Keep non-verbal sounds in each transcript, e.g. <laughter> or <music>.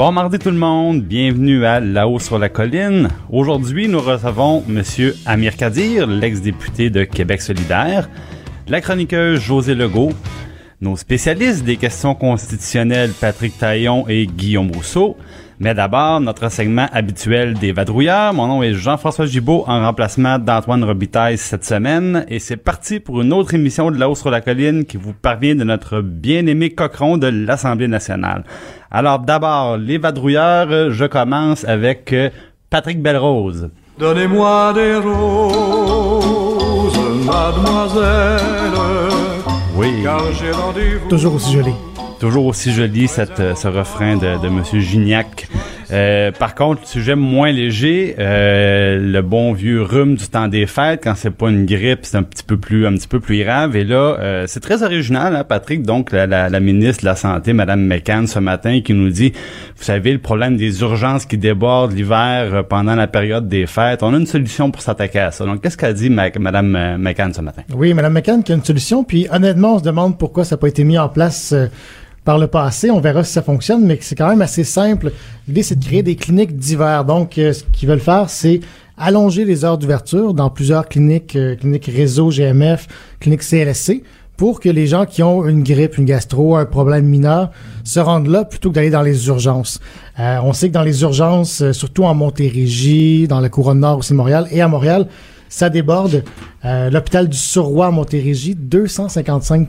Bon mardi tout le monde, bienvenue à Là-haut sur la colline. Aujourd'hui, nous recevons Monsieur Amir Kadir, l'ex-député de Québec solidaire, la chroniqueuse José Legault, nos spécialistes des questions constitutionnelles Patrick Taillon et Guillaume Rousseau. Mais d'abord, notre segment habituel des vadrouilleurs. Mon nom est Jean-François Gibault en remplacement d'Antoine Robitaille cette semaine. Et c'est parti pour une autre émission de La Hausse sur la Colline qui vous parvient de notre bien-aimé cochon de l'Assemblée nationale. Alors d'abord, les vadrouilleurs, je commence avec euh, Patrick Belrose. Donnez-moi des roses, mademoiselle. Oui. Car j'ai rendez-vous. Toujours aussi joli. Toujours aussi joli cette, euh, ce refrain de, de Monsieur Gignac. Euh, par contre, sujet moins léger, euh, le bon vieux rhume du temps des fêtes, quand c'est pas une grippe, c'est un petit peu plus un petit peu plus grave. Et là, euh, c'est très original, hein, Patrick. Donc, la, la, la ministre de la Santé, Madame McCann, ce matin, qui nous dit, vous savez, le problème des urgences qui débordent l'hiver euh, pendant la période des fêtes, on a une solution pour s'attaquer à ça. Donc, qu'est-ce qu'a dit Mac- Madame euh, McCann ce matin? Oui, Mme McCann qui a une solution. Puis honnêtement, on se demande pourquoi ça n'a pas été mis en place par le passé. On verra si ça fonctionne, mais c'est quand même assez simple. L'idée, c'est de créer des cliniques d'hiver. Donc, euh, ce qu'ils veulent faire, c'est allonger les heures d'ouverture dans plusieurs cliniques, euh, cliniques réseau GMF, cliniques CLSC, pour que les gens qui ont une grippe, une gastro, un problème mineur, se rendent là plutôt que d'aller dans les urgences. Euh, on sait que dans les urgences, surtout en Montérégie, dans la couronne nord aussi Montréal et à Montréal, ça déborde. L'hôpital du Surroi à Montérégie, 255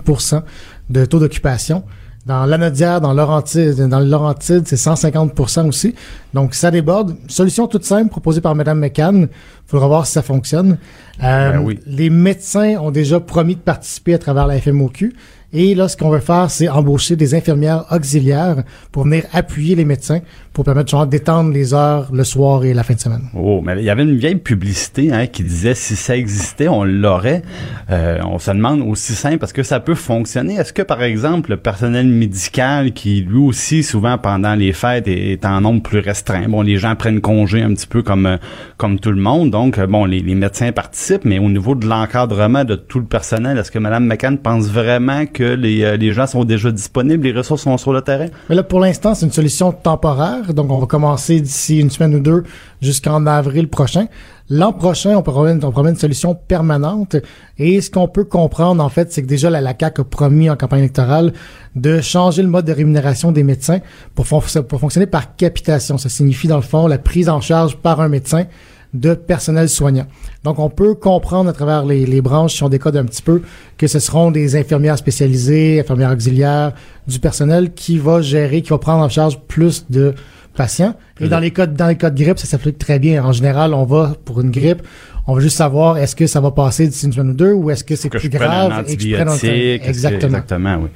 de taux d'occupation. Dans l'Anodière, dans Laurentide, dans le Laurentide, c'est 150% aussi. Donc, ça déborde. Solution toute simple proposée par Mme McCann. Faudra voir si ça fonctionne. Euh, Ben oui. Les médecins ont déjà promis de participer à travers la FMOQ. Et là, ce qu'on veut faire, c'est embaucher des infirmières auxiliaires pour venir appuyer les médecins pour permettre genre, d'étendre les heures le soir et la fin de semaine. Oh, mais il y avait une vieille publicité hein, qui disait si ça existait, on l'aurait. Euh, on se demande aussi simple parce que ça peut fonctionner. Est-ce que par exemple le personnel médical qui lui aussi souvent pendant les fêtes est, en nombre plus restreint, bon les gens prennent congé un petit peu comme euh, comme tout le monde, donc euh, bon les, les médecins participent, mais au niveau de l'encadrement de tout le personnel, est-ce que Madame McCann pense vraiment que les, euh, les gens sont déjà disponibles, les ressources sont sur le terrain? Mais là, pour l'instant, c'est une solution temporaire. Donc, on va commencer d'ici une semaine ou deux jusqu'en avril prochain. L'an prochain, on mettre une solution permanente. Et ce qu'on peut comprendre, en fait, c'est que déjà, la, la CAQ a promis en campagne électorale de changer le mode de rémunération des médecins pour, pour fonctionner par capitation. Ça signifie, dans le fond, la prise en charge par un médecin de personnel soignant. Donc, on peut comprendre à travers les, les branches, si on décode un petit peu, que ce seront des infirmières spécialisées, infirmières auxiliaires, du personnel qui va gérer, qui va prendre en charge plus de patients. Et dans les cas, dans les cas de grippe, ça s'applique très bien. En général, on va pour une grippe, on veut juste savoir est-ce que ça va passer d'ici une semaine ou deux ou est-ce que c'est plus grave un et que je prenne un- Exactement. Exactement, oui.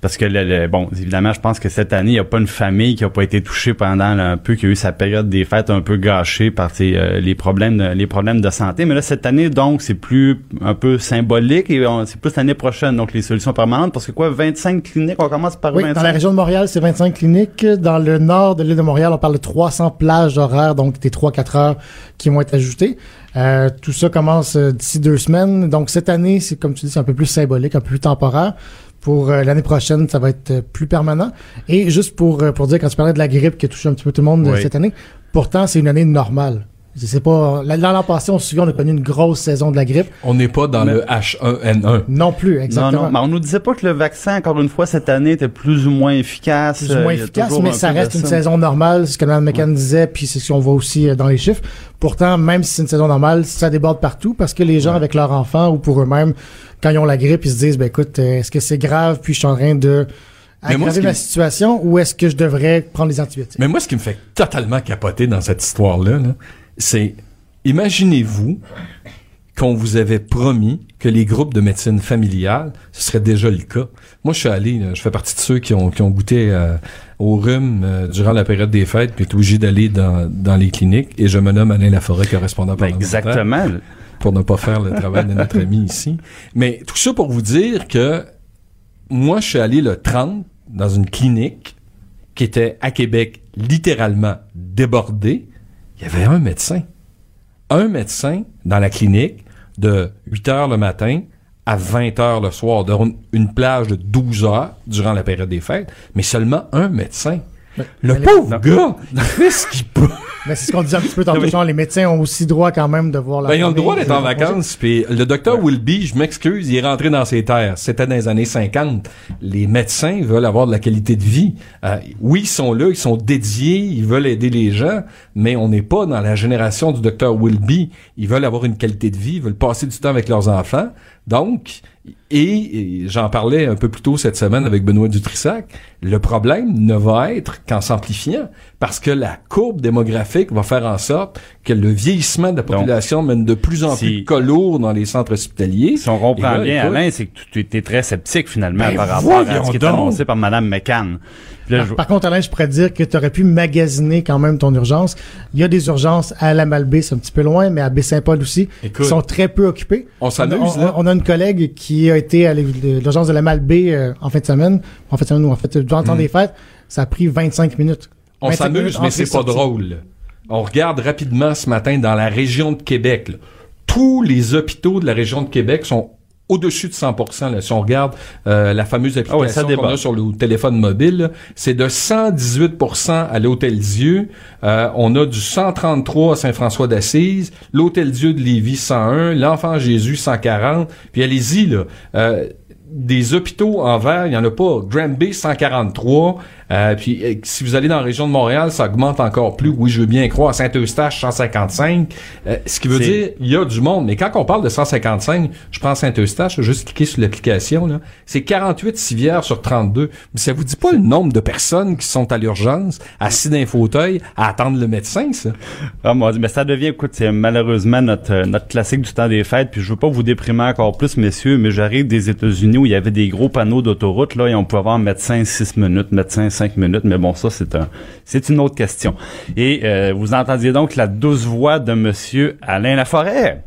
Parce que, le, le- bon, évidemment, je pense que cette année, il n'y a pas une famille qui n'a pas été touchée pendant là, un peu, qui a eu sa période des fêtes un peu gâchée par euh, les problèmes de, les problèmes de santé. Mais là, cette année, donc, c'est plus un peu symbolique et c'est plus l'année prochaine, donc les solutions permanentes. Parce que quoi, 25 cliniques, on commence par Oui, 25. dans la région de Montréal, c'est 25 cliniques. Dans le nord de l'île de Montréal, on parle de 300 plages horaires, donc des 3-4 heures qui vont être ajoutées. Euh, tout ça commence euh, d'ici deux semaines. Donc cette année, c'est comme tu dis, c'est un peu plus symbolique, un peu plus temporaire. Pour euh, l'année prochaine, ça va être plus permanent. Et juste pour, pour dire, quand tu parlais de la grippe qui a touché un petit peu tout le monde Oui. cette année, pourtant, c'est une année normale. C'est- C'est pas l'an l'an passé, on se souvient, on a connu une grosse saison de la grippe. On n'est pas dans Mais- le H1N1. Non plus, Non, exactement. non, mais on nous disait pas que le vaccin, encore une fois, cette année, était plus ou moins efficace. plus ou Euh, moins a efficace, mais ça reste une saison normale, c'est ce que Mme McCann disait, puis c'est ce qu'on voit aussi euh, dans les chiffres. Pourtant, même si c'est une saison normale, ça déborde partout parce que les gens avec leurs enfants ou pour eux-mêmes, quand ils ont la grippe, ils se disent, ben écoute, euh, est-ce que c'est grave, puis je suis en train de aggraver ma situation, ou est-ce que je devrais prendre les antibiotiques? Mais moi, ce qui me fait totalement capoter dans cette histoire-là, là, c'est, imaginez-vous qu'on vous avait promis que les groupes de médecine familiale, ce serait déjà le cas. Moi, je suis allé, je fais partie de ceux qui ont, qui ont goûté euh, au rhume euh, durant la période des fêtes, puis est obligé d'aller dans, dans les cliniques, et je me nomme Alain Laforêt, correspondant Ben, exactement. pour ne pas faire le travail de notre ami ici. Mais tout ça pour vous dire que moi, je suis allé le 30 dans une clinique qui était à Québec littéralement débordée. Il y avait un médecin. Un médecin dans la clinique de 8 heures le matin à 20 heures le soir, dans une plage de 12 heures durant la période des fêtes, mais seulement un médecin. Le mais pauvre gars, il fait ce qu'il peut. <laughs> Mais c'est ce qu'on disait un petit peu tantôt. genre, les médecins ont aussi droit quand même de voir la Ben, ils ont le droit d'être en de reposer. vacances. Puis le docteur Wilby, je m'excuse, il est rentré dans ses terres. C'était dans les années 50. Les médecins veulent avoir de la qualité de vie. Euh, oui, ils sont là, ils sont dédiés, ils veulent aider les gens, mais on n'est pas dans la génération du docteur Wilby. Ils veulent avoir une qualité de vie, ils veulent passer du temps avec leurs enfants. Donc, et, et j'en parlais un peu plus tôt cette semaine avec Benoît Dutrissac, le problème ne va être qu'en s'amplifiant, parce que la courbe démographique va faire en sorte que le vieillissement de la population mène de plus en si- plus de cas lourds dans les centres hospitaliers. Si on comprend là, bien, écoute, Alain, c'est que tu étais très sceptique finalement Ben, par rapport à ce qui est annoncé par Mme McCann. Là, Par, je- par contre, Alain, je pourrais te dire que tu aurais pu magasiner quand même ton urgence. Il y a des urgences à la Malbaie, c'est un petit peu loin, mais à Baie-Saint-Paul aussi, Écoute, qui sont très peu occupées. on s'amuse, on, on a une collègue qui a été à l'urgence de la Malbaie euh, en fin de semaine. En fin de semaine ou en fait, durant le temps des fêtes, ça a pris 25 minutes. Hmm. On 25 s'amuse, mais c'est pas drôle. On regarde rapidement ce matin dans la région de Québec. là. Tous les hôpitaux de la région de Québec sont au-dessus de 100% là. Si on regarde euh, la fameuse Ah ouais, application qu'on a sur le téléphone mobile, c'est de 118% à l'Hôtel Dieu. Euh, on a du 133 à Saint-François d'Assise, l'Hôtel Dieu de Lévis 101, l'Enfant Jésus 140. Puis allez-y, là. Euh, des hôpitaux en vert, il n'y en a pas. Granby, 143. Euh, puis euh, si vous allez dans la région de Montréal, ça augmente encore plus. Oui, je veux bien croire. Saint-Eustache, 155. Euh, ce qui veut dire, il y a du monde. Mais quand on parle de 155, je prends Saint-Eustache, je vais juste cliquer sur l'application. là. C'est 48 civières sur 32. Mais ça vous dit pas le nombre de personnes qui sont à l'urgence, assis dans un fauteuil, à attendre le médecin, ça? Ah Dieu, mais ça devient, écoute, c'est malheureusement notre notre classique du temps des fêtes. Puis je veux pas vous déprimer encore plus, messieurs, mais j'arrive des États-Unis il y avait des gros panneaux d'autoroute là et on pouvait avoir médecin 6 minutes, médecin 5 minutes. Mais bon, ça c'est un c'est une autre question. Et euh, vous entendiez donc la douce voix de Monsieur Alain Laforêt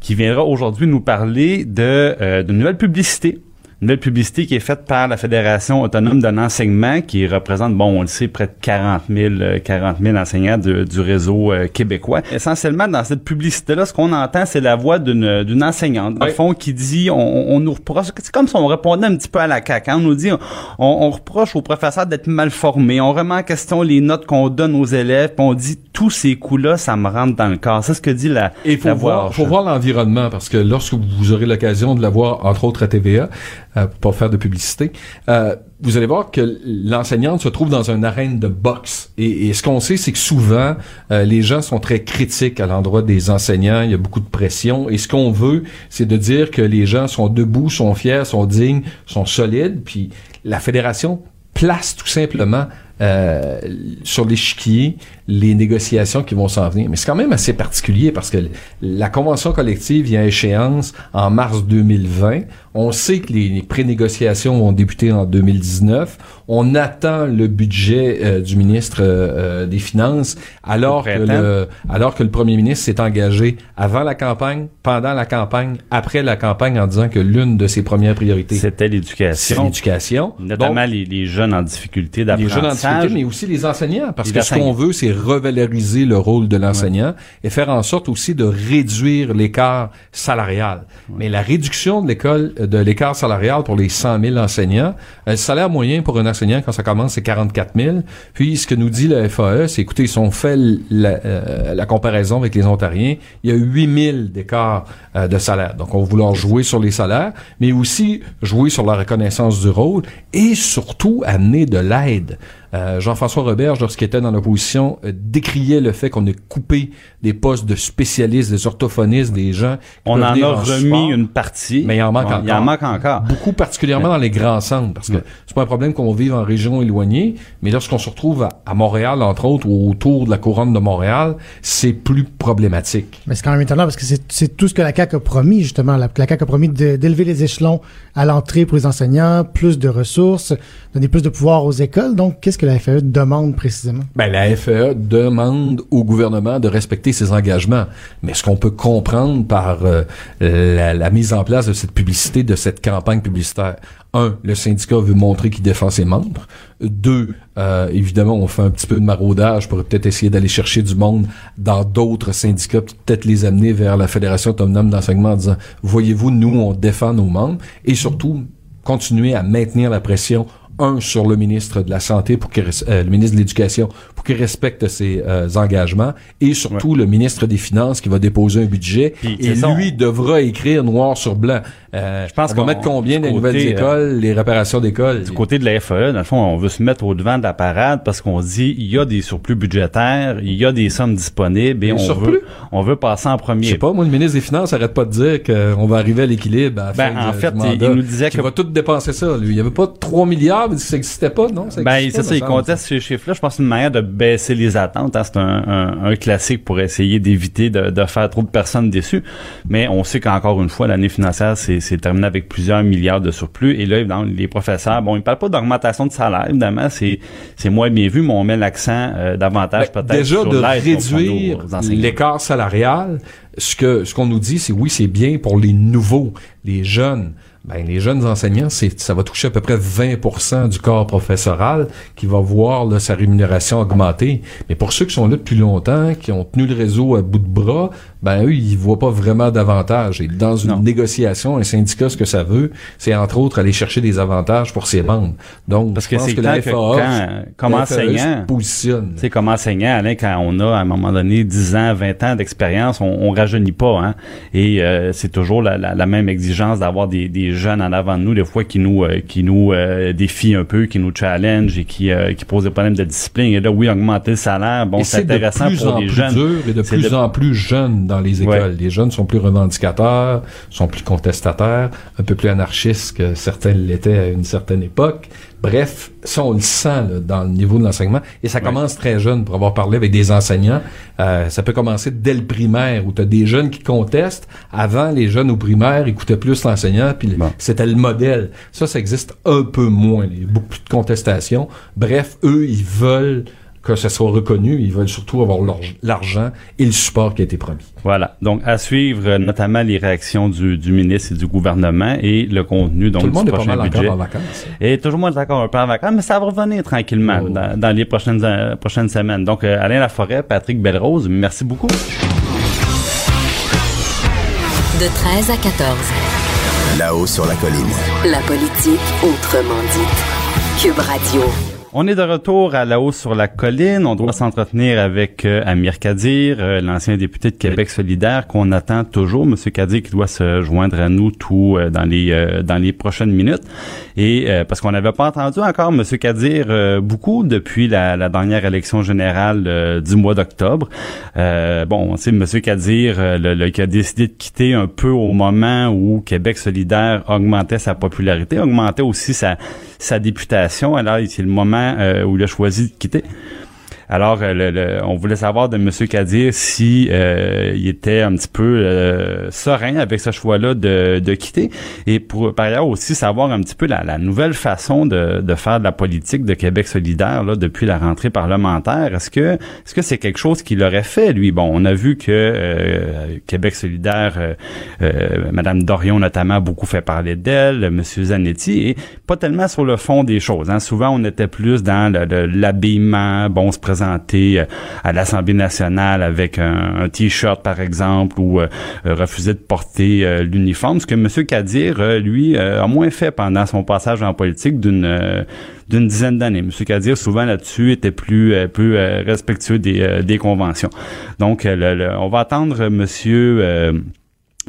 qui viendra aujourd'hui nous parler de euh, d'une nouvelle publicité. Une nouvelle publicité qui est faite par la Fédération autonome de l'enseignement, qui représente, bon, on le sait, près de 40 000, euh, 40 000 enseignants de- du réseau euh, québécois. Essentiellement, dans cette publicité-là, ce qu'on entend, c'est la voix d'une d'une enseignante, Oui. fond, qui dit, on, on nous reproche, c'est comme si on répondait un petit peu à la CAQ. hein. On nous dit, on, on reproche aux professeurs d'être mal formés, on remet en question les notes qu'on donne aux élèves, puis on dit, tous ces coups-là, ça me rentre dans le corps. C'est ce que dit la, Et il faut la voix faut voir l'environnement parce que lorsque vous aurez l'occasion de la voir, entre autres à TVA, euh, pour pas faire de publicité, euh, vous allez voir que l'enseignante se trouve dans une arène de boxe. Et, et ce qu'on sait, c'est que souvent, euh, les gens sont très critiques à l'endroit des enseignants. Il y a beaucoup de pression. Et ce qu'on veut, c'est de dire que les gens sont debout, sont fiers, sont dignes, sont solides. Puis la fédération place tout simplement euh, sur l'échiquier les négociations qui vont s'en venir. Mais c'est quand même assez particulier parce que la convention collective vient à échéance en mars 2020. On sait que les pré-négociations vont débuter en 2019. On attend le budget euh, du ministre euh, euh, des Finances alors que, le, alors que le premier ministre s'est engagé avant la campagne, pendant la campagne, après la campagne en disant que l'une de ses premières priorités, C'était l'éducation. l'éducation. Notamment Donc, les, les jeunes en difficulté les jeunes en d'apprentissage. difficulté, mais aussi les enseignants. Parce Les que ce qu'on veut, c'est revaloriser le rôle de l'enseignant et faire en sorte aussi de réduire l'écart salarial. Mais la réduction de l'école, de l'écart salarial pour les 100 000 enseignants, euh, le salaire moyen pour un enseignant quand ça commence, c'est 44 000. Puis ce que nous dit le FAE, c'est écoutez, si on fait la, euh, la comparaison avec les Ontariens, il y a 8 000 d'écart euh, de salaire. Donc on va vouloir jouer sur les salaires, mais aussi jouer sur la reconnaissance du rôle et surtout amener de l'aide Euh, Jean-François Roberge, lorsqu'il était dans l'opposition, euh, décriait le fait qu'on ait coupé des postes de spécialistes, des orthophonistes, des gens. qui On en a remis support. une partie. Mais il en manque Bon, Il en encore. manque encore. Beaucoup particulièrement dans les grands centres, parce que Ouais. c'est pas un problème qu'on vive en région éloignée, mais lorsqu'on se retrouve à, à Montréal, entre autres, ou autour de la couronne de Montréal, c'est plus problématique. Mais c'est quand même étonnant parce que c'est tout ce que la CAQ a promis, justement. La, la CAQ a promis d'élever les échelons à l'entrée pour les enseignants, plus de ressources, donner plus de pouvoir aux écoles. Donc, qu'est-ce que la FAE demande précisément? Ben, la FAE demande au gouvernement de respecter ses engagements. Mais ce qu'on peut comprendre par euh, la, mise en place de cette publicité, de cette campagne publicitaire, un, le syndicat veut montrer qu'il défend ses membres. Deux, euh, évidemment, on fait un petit peu de maraudage pour peut-être essayer d'aller chercher du monde dans d'autres syndicats, peut-être les amener vers la Fédération autonome d'enseignement en disant, voyez-vous, nous, on défend nos membres. Et surtout, continuer à maintenir la pression un sur le ministre de la santé pour qu'il euh, le ministre de l'éducation pour qu'il respecte ses euh, engagements et surtout le ministre des finances qui va déposer un budget et lui devra écrire noir sur blanc. Euh, Je pense on va qu'on- mettre combien côté, nouvelles euh, écoles, les réparations d'écoles? Du côté de la FAE, dans le fond, on veut se mettre au devant de la parade parce qu'on dit il y a des surplus budgétaires, il y a des sommes disponibles et on surplus? veut, on veut passer en Je premier. sais pas, moi, le ministre des Finances arrête pas de dire qu'on va arriver à l'équilibre à la Ben, fin en du- fait, du il- mandat. il nous disait Qu'il va tout dépenser ça, lui. Il y avait pas 3 milliards, mais ça existait pas, non? Ça Ben, ça, me il semble. conteste ces chiffres-là. Je pense que c'est une manière de baisser les attentes. hein. C'est un, un- un classique pour essayer d'éviter de, de faire trop de personnes déçues. Mais on sait qu'encore une fois, l'année financière, c'est c'est terminé avec plusieurs milliards de surplus. Et là, évidemment, les professeurs, bon, ils parlent pas d'augmentation de salaire, évidemment, c'est c'est moins bien vu, mais on met l'accent euh, davantage Ben, peut-être déjà sur de réduire l'écart salarial, ce que ce qu'on nous dit, c'est oui, c'est bien pour les nouveaux, les jeunes. Ben, les jeunes enseignants, c'est ça va toucher à peu près 20% du corps professoral qui va voir là, sa rémunération augmenter. Mais pour ceux qui sont là depuis longtemps, qui ont tenu le réseau à bout de bras, ben eux, ils voient pas vraiment d'avantages. Et dans une Non. négociation, un syndicat, ce que ça veut, c'est entre autres aller chercher des avantages pour ses membres. Donc, Parce je que pense c'est que la que FAA, quand- comme se enseignant, positionne. Sais, comme enseignant, Alain, quand on a à un moment donné 10 ans, 20 ans d'expérience, on, on rajeunit pas. Hein? Et euh, c'est toujours la, la- la même exigence d'avoir des, des jeunes en avant de nous, des fois qui nous euh, qui nous euh, défient un peu, qui nous challenge et qui, euh, qui posent des problèmes de discipline. Et là, oui, augmenter le salaire, bon, c'est c'est de intéressant plus pour en les plus jeunes. dur et de plus de- en plus jeunes dans les écoles. Ouais. Les jeunes sont plus revendicateurs, sont plus contestataires, un peu plus anarchistes que certains l'étaient à une certaine époque. Bref, ça on le sent là, dans le niveau de l'enseignement et ça Ouais. commence très jeune pour avoir parlé avec des enseignants. Euh, ça peut commencer dès le primaire où tu as des jeunes qui contestent. Avant, les jeunes au primaire écoutaient plus l'enseignant puis Bon. c'était le modèle. Ça, ça existe un peu moins. Il y a beaucoup plus de contestation. Bref, eux, ils veulent que ça soit reconnu. Ils veulent surtout avoir l'argent et le support qui a été promis. Voilà. Donc, à suivre euh, notamment les réactions du, du ministre et du gouvernement et le contenu donc, Tout le monde du est pas prochain mal budget. en vacances. Et toujours moins d'accord un peu en vacances, mais ça va revenir tranquillement Oh. dans, dans les prochaines, euh, prochaines semaines. Donc, euh, Alain Laforêt, Patrick Belrose, merci beaucoup. De 13 à 14. Là-haut sur la colline. La politique autrement dite. Cube Radio. On est de retour à la hausse sur la colline. On doit s'entretenir avec euh, Amir Kadir, euh, l'ancien député de Québec solidaire qu'on attend toujours. Monsieur Kadir qui doit se joindre à nous tout euh, dans les dans les prochaines minutes. Et parce qu'on n'avait pas entendu encore Monsieur Kadir beaucoup depuis la, la dernière élection générale du mois d'octobre. Bon, c'est Monsieur Kadir le, le- qui a décidé de quitter un peu au moment où Québec solidaire augmentait sa popularité, augmentait aussi sa sa députation. Alors, c'est le moment euh, où il a choisi de quitter. Alors, euh, le- le- on voulait savoir de M. Kadir si euh, il était un petit peu euh, serein avec ce choix-là de, de quitter. Et pour par ailleurs aussi savoir un petit peu la, la nouvelle façon de, de faire de la politique de Québec solidaire là, depuis la rentrée parlementaire. Est-ce que est-ce que c'est quelque chose qu'il aurait fait, lui? Bon, on a vu que euh, Québec solidaire, euh, euh, Mme Dorion notamment, a beaucoup fait parler d'elle, M. Zanetti, et pas tellement sur le fond des choses. Hein. Souvent, on était plus dans le- le- l'habillement, bon, se euh, à l'Assemblée nationale avec un, T-shirt, par exemple, ou euh, euh, refuser de porter l'uniforme. Ce que M. Kadir, lui, a moins fait pendant son passage en politique d'une d'une dizaine d'années. M. Kadir, souvent là-dessus, était plus, plus respectueux des, des conventions. Donc, le- le- on va attendre Monsieur...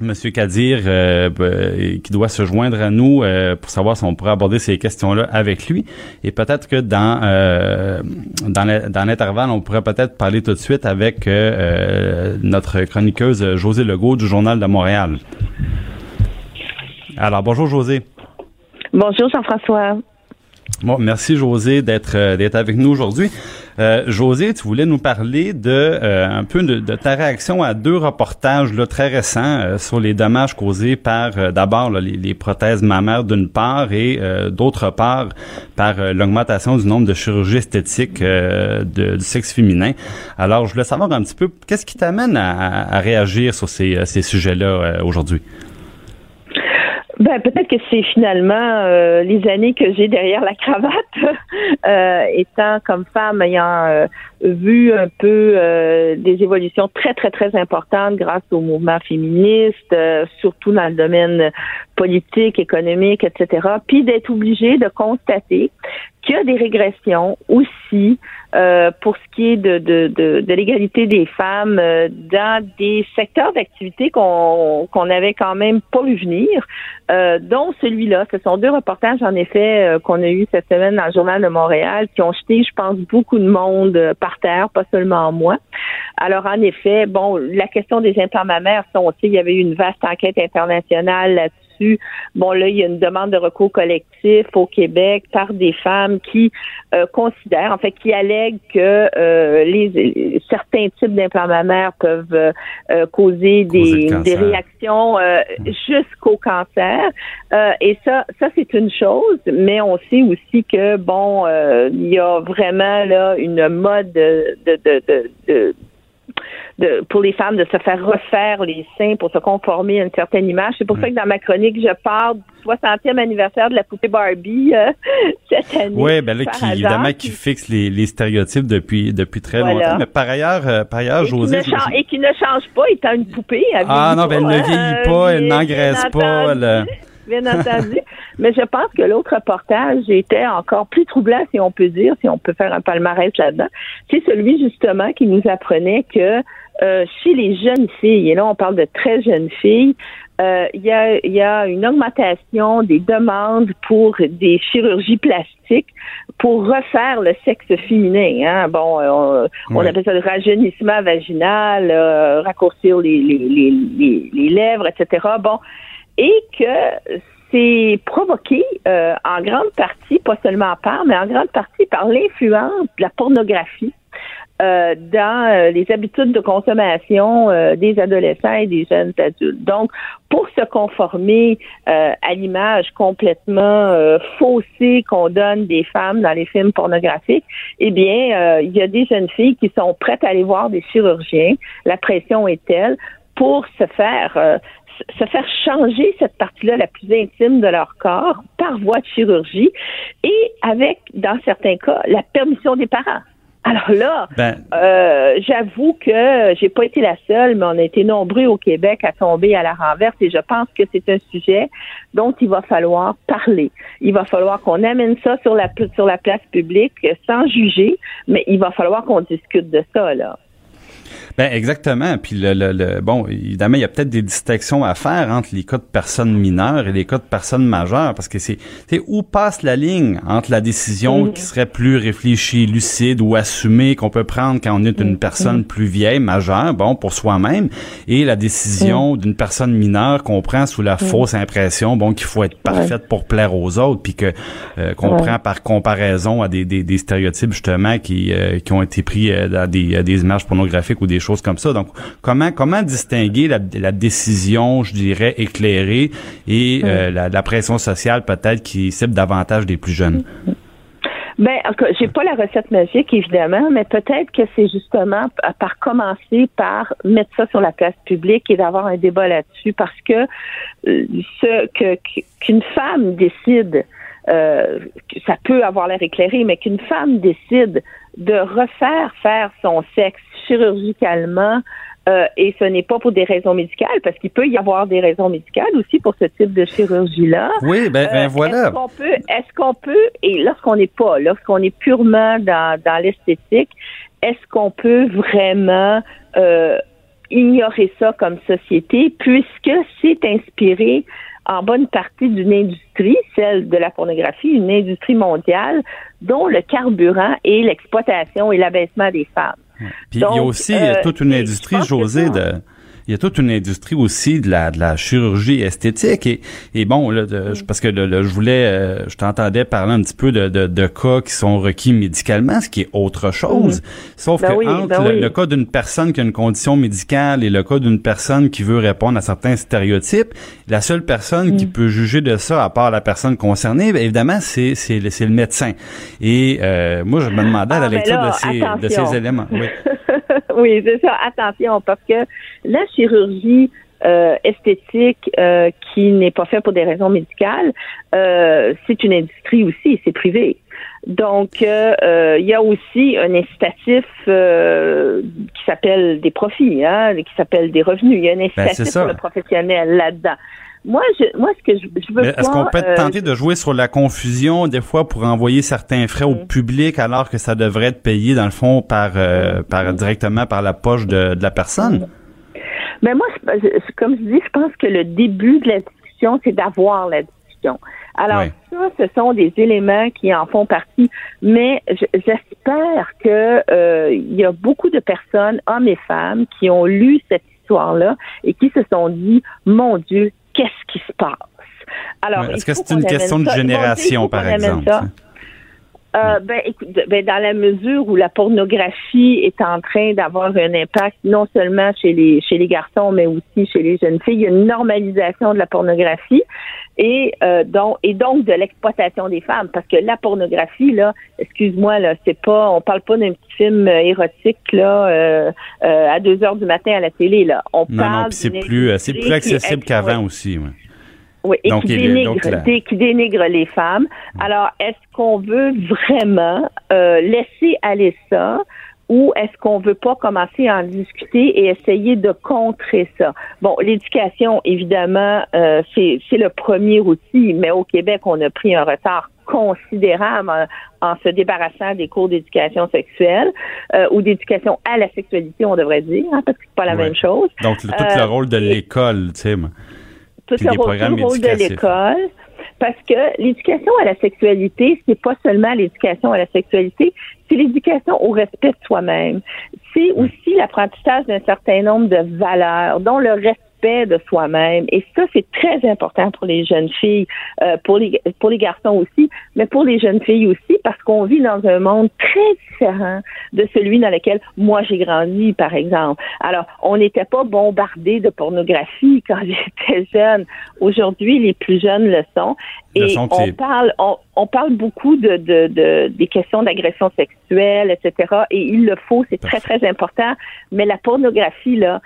euh, Monsieur Kadir, euh, ben, qui doit se joindre à nous euh, pour savoir si on pourrait aborder ces questions-là avec lui. Et peut-être que dans euh, dans l'intervalle, on pourrait peut-être parler tout de suite avec notre chroniqueuse José Legault du Journal de Montréal. Alors, bonjour José. Bonjour Jean-François. Bon, merci José d'être euh, d'être avec nous aujourd'hui. Euh, José, tu voulais nous parler de euh, un peu de, ta réaction à deux reportages là, très récents sur les dommages causés par d'abord les, prothèses mammaires d'une part et d'autre part par l'augmentation du nombre de chirurgies esthétiques de, du sexe féminin. Alors, je voulais savoir un petit peu qu'est-ce qui t'amène à, à, réagir sur ces, ces sujets-là aujourd'hui? Ben, peut-être que c'est finalement euh, les années que j'ai derrière la cravate, <laughs> euh, étant comme femme, ayant euh, vu un peu des évolutions très, très, très importantes grâce au mouvement féministe, surtout dans le domaine politique, économique, etc. Puis d'être obligée de constater qu'il y a des régressions aussi euh, pour ce qui est de, de, de, de l'égalité des femmes euh, dans des secteurs d'activité qu'on qu'on avait quand même pas vu venir, euh, dont celui-là. Ce sont deux reportages, en effet, euh, qu'on a eu cette semaine dans le Journal de Montréal, qui ont jeté, je pense, beaucoup de monde par pas seulement moi. Alors, en effet, bon, la question des implants mammaires, on sait, il y avait eu une vaste enquête internationale là-dessus Bon, là, il y a une demande de recours collectif au Québec par des femmes qui euh, considèrent, en fait, qui allèguent que euh, les, certains types d'implants mammaires peuvent euh, causer des, des réactions jusqu'au cancer. et ça, ça c'est une chose, mais on sait aussi que bon, il y a vraiment là une mode de, de, de, de pour les femmes de se faire refaire les seins pour se conformer à une certaine image. C'est pour ça que dans ma chronique, je parle du 60e anniversaire de la poupée Barbie euh, <laughs> cette année. Oui, ben là, qui, évidemment, qui fixe les, les, stéréotypes depuis depuis très longtemps. Mais par ailleurs, euh, par ailleurs, et José, qui et qui ne change pas étant une poupée. ah non, ben elle ne vieillit pas, elle n'engraisse pas. Bien <laughs> entendu. Mais je pense que l'autre reportage était encore plus troublant, si on peut dire, si on peut faire un palmarès là-dedans. C'est celui justement qui nous apprenait que euh, chez les jeunes filles, et là on parle de très jeunes filles, euh, il y, a, y, a, une augmentation des demandes pour des chirurgies plastiques pour refaire le sexe féminin. Hein. Bon, euh, on, on, appelle ça le rajeunissement vaginal, raccourcir les, les, les, les, lèvres, etc. Bon, et que c'est provoqué en grande partie, pas seulement par, mais en grande partie par l'influence de la pornographie euh, dans euh, les habitudes de consommation euh, des adolescents et des jeunes adultes. Donc, pour se conformer à l'image complètement faussée qu'on donne des femmes dans les films pornographiques, eh bien, il y a des jeunes filles qui sont prêtes à aller voir des chirurgiens. La pression est telle pour se faire se faire changer cette partie-là la plus intime de leur corps par voie de chirurgie et avec, dans certains cas, la permission des parents. Alors là, ben, euh, j'avoue que j'ai pas été la seule, mais on a été nombreux au Québec à tomber à la renverse et je pense que c'est un sujet dont il va falloir parler. Il va falloir qu'on amène ça sur la sur la place publique sans juger, mais il va falloir qu'on discute de ça là. Ben exactement. Puis le, le, bon, évidemment, il y a peut-être des distinctions à faire entre les cas de personnes mineures et les cas de personnes majeures, parce que c'est où passe la ligne entre la décision qui serait plus réfléchie, lucide ou assumée qu'on peut prendre quand on est une personne plus vieille, majeure, bon pour soi-même, et la décision d'une personne mineure qu'on prend sous la fausse impression, bon qu'il faut être parfaite pour plaire aux autres, puis que euh, qu'on prend par comparaison à des, des, des stéréotypes justement qui euh, qui ont été pris euh, dans des, des images pornographiques ou des choses comme ça. Donc, comment comment distinguer la, la décision, je dirais, éclairée et euh, la, la, pression sociale peut-être qui cible davantage des plus jeunes? Ben, j'ai pas la recette magique évidemment, mais peut-être que c'est justement par commencer par mettre ça sur la place publique et d'avoir un débat là-dessus, parce que euh, ce que qu'une femme décide, euh, ça peut avoir l'air éclairé, mais qu'une femme décide de refaire faire son sexe chirurgicalement euh, et ce n'est pas pour des raisons médicales, parce qu'il peut y avoir des raisons médicales aussi pour ce type de chirurgie-là. Oui, ben, ben euh, voilà. Est-ce qu'on peut, est-ce qu'on peut, et lorsqu'on n'est pas, lorsqu'on est purement dans, dans l'esthétique, est-ce qu'on peut vraiment euh, ignorer ça comme société puisque c'est inspiré en bonne partie d'une industrie, celle de la pornographie, une industrie mondiale dont le carburant est l'exploitation et l'abaissement des femmes? Puis il y a aussi euh, toute une industrie, José, de il y a toute une industrie aussi de la, de la chirurgie esthétique et, et bon là, de- je- parce que le- je voulais euh, je t'entendais parler un petit peu de, de, de cas qui sont requis médicalement ce qui est autre chose sauf Ben que oui, entre ben le, oui. le cas d'une personne qui a une condition médicale et le cas d'une personne qui veut répondre à certains stéréotypes la seule personne Mm. qui peut juger de ça à part la personne concernée ben, évidemment c'est c'est le, c'est le médecin et euh, moi je me demandais à la Ah, lecture là, de ces de ces éléments oui. <laughs> oui, c'est ça. Attention, parce que la chirurgie euh, esthétique euh, qui n'est pas faite pour des raisons médicales, euh, c'est une industrie aussi, c'est privé. Donc, euh, euh, il y a aussi un incitatif euh, qui s'appelle des profits, hein, qui s'appelle des revenus. Il y a un Ben, incitatif pour le professionnel là-dedans. Moi, je, moi, ce que je, je veux est-ce qu'on peut être tenté de jouer sur la confusion des fois pour envoyer certains frais au public alors que ça devrait être payé dans le fond par, euh, par directement par la poche de, de la personne? Mais moi, c'est- c'est- comme je dis, je pense que le début de la discussion, c'est d'avoir la discussion. Alors, ça, ce sont des éléments qui en font partie, mais j'espère que euh, il y a beaucoup de personnes, hommes et femmes, qui ont lu cette histoire-là et qui se sont dit, mon Dieu, qu'est-ce qui se passe? Alors, Ouais, Est-ce que c'est une question de génération, par exemple? Euh, ben, écoute, ben, dans la mesure où la pornographie est en train d'avoir un impact non seulement chez les chez les garçons, mais aussi chez les jeunes filles, il y a une normalisation de la pornographie et euh, donc et donc de l'exploitation des femmes, parce que la pornographie là, excuse-moi là, c'est pas, on parle pas d'un petit film euh, érotique là euh, euh, à deux heures du matin à la télé là, on Non, parle non, c'est plus, c'est plus accessible qu'avant aussi. ouais. Oui, et Donc, qui, dénigre, donc, la- dé- qui dénigre les femmes. Alors, est-ce qu'on veut vraiment euh, laisser aller ça ou est-ce qu'on veut pas commencer à en discuter et essayer de contrer ça? Bon, l'éducation, évidemment, euh, c'est le premier outil, mais au Québec, on a pris un retard considérable en, en se débarrassant des cours d'éducation sexuelle euh, ou d'éducation à la sexualité, on devrait dire, hein, parce que c'est pas la Ouais. même chose. Donc, le- tout Euh, le rôle de l'école, moi. Tout Puis le rôle, programmes tout le rôle de l'école. Parce que l'éducation à la sexualité, c'est pas seulement l'éducation à la sexualité, c'est l'éducation au respect de soi-même. C'est aussi l'apprentissage d'un certain nombre de valeurs, dont le respect de soi-même. Et ça, c'est très important pour les jeunes filles, euh, pour les pour les garçons aussi, mais pour les jeunes filles aussi, parce qu'on vit dans un monde très différent de celui dans lequel moi j'ai grandi, par exemple. Alors, on n'était pas bombardé de pornographie <laughs> quand j'étais jeune. Aujourd'hui, les plus jeunes le sont. Le Et sont, on parle, on, on parle beaucoup de, de, de- des questions d'agression sexuelle, etc. Et il le faut, c'est très, très important. Mais la pornographie, là,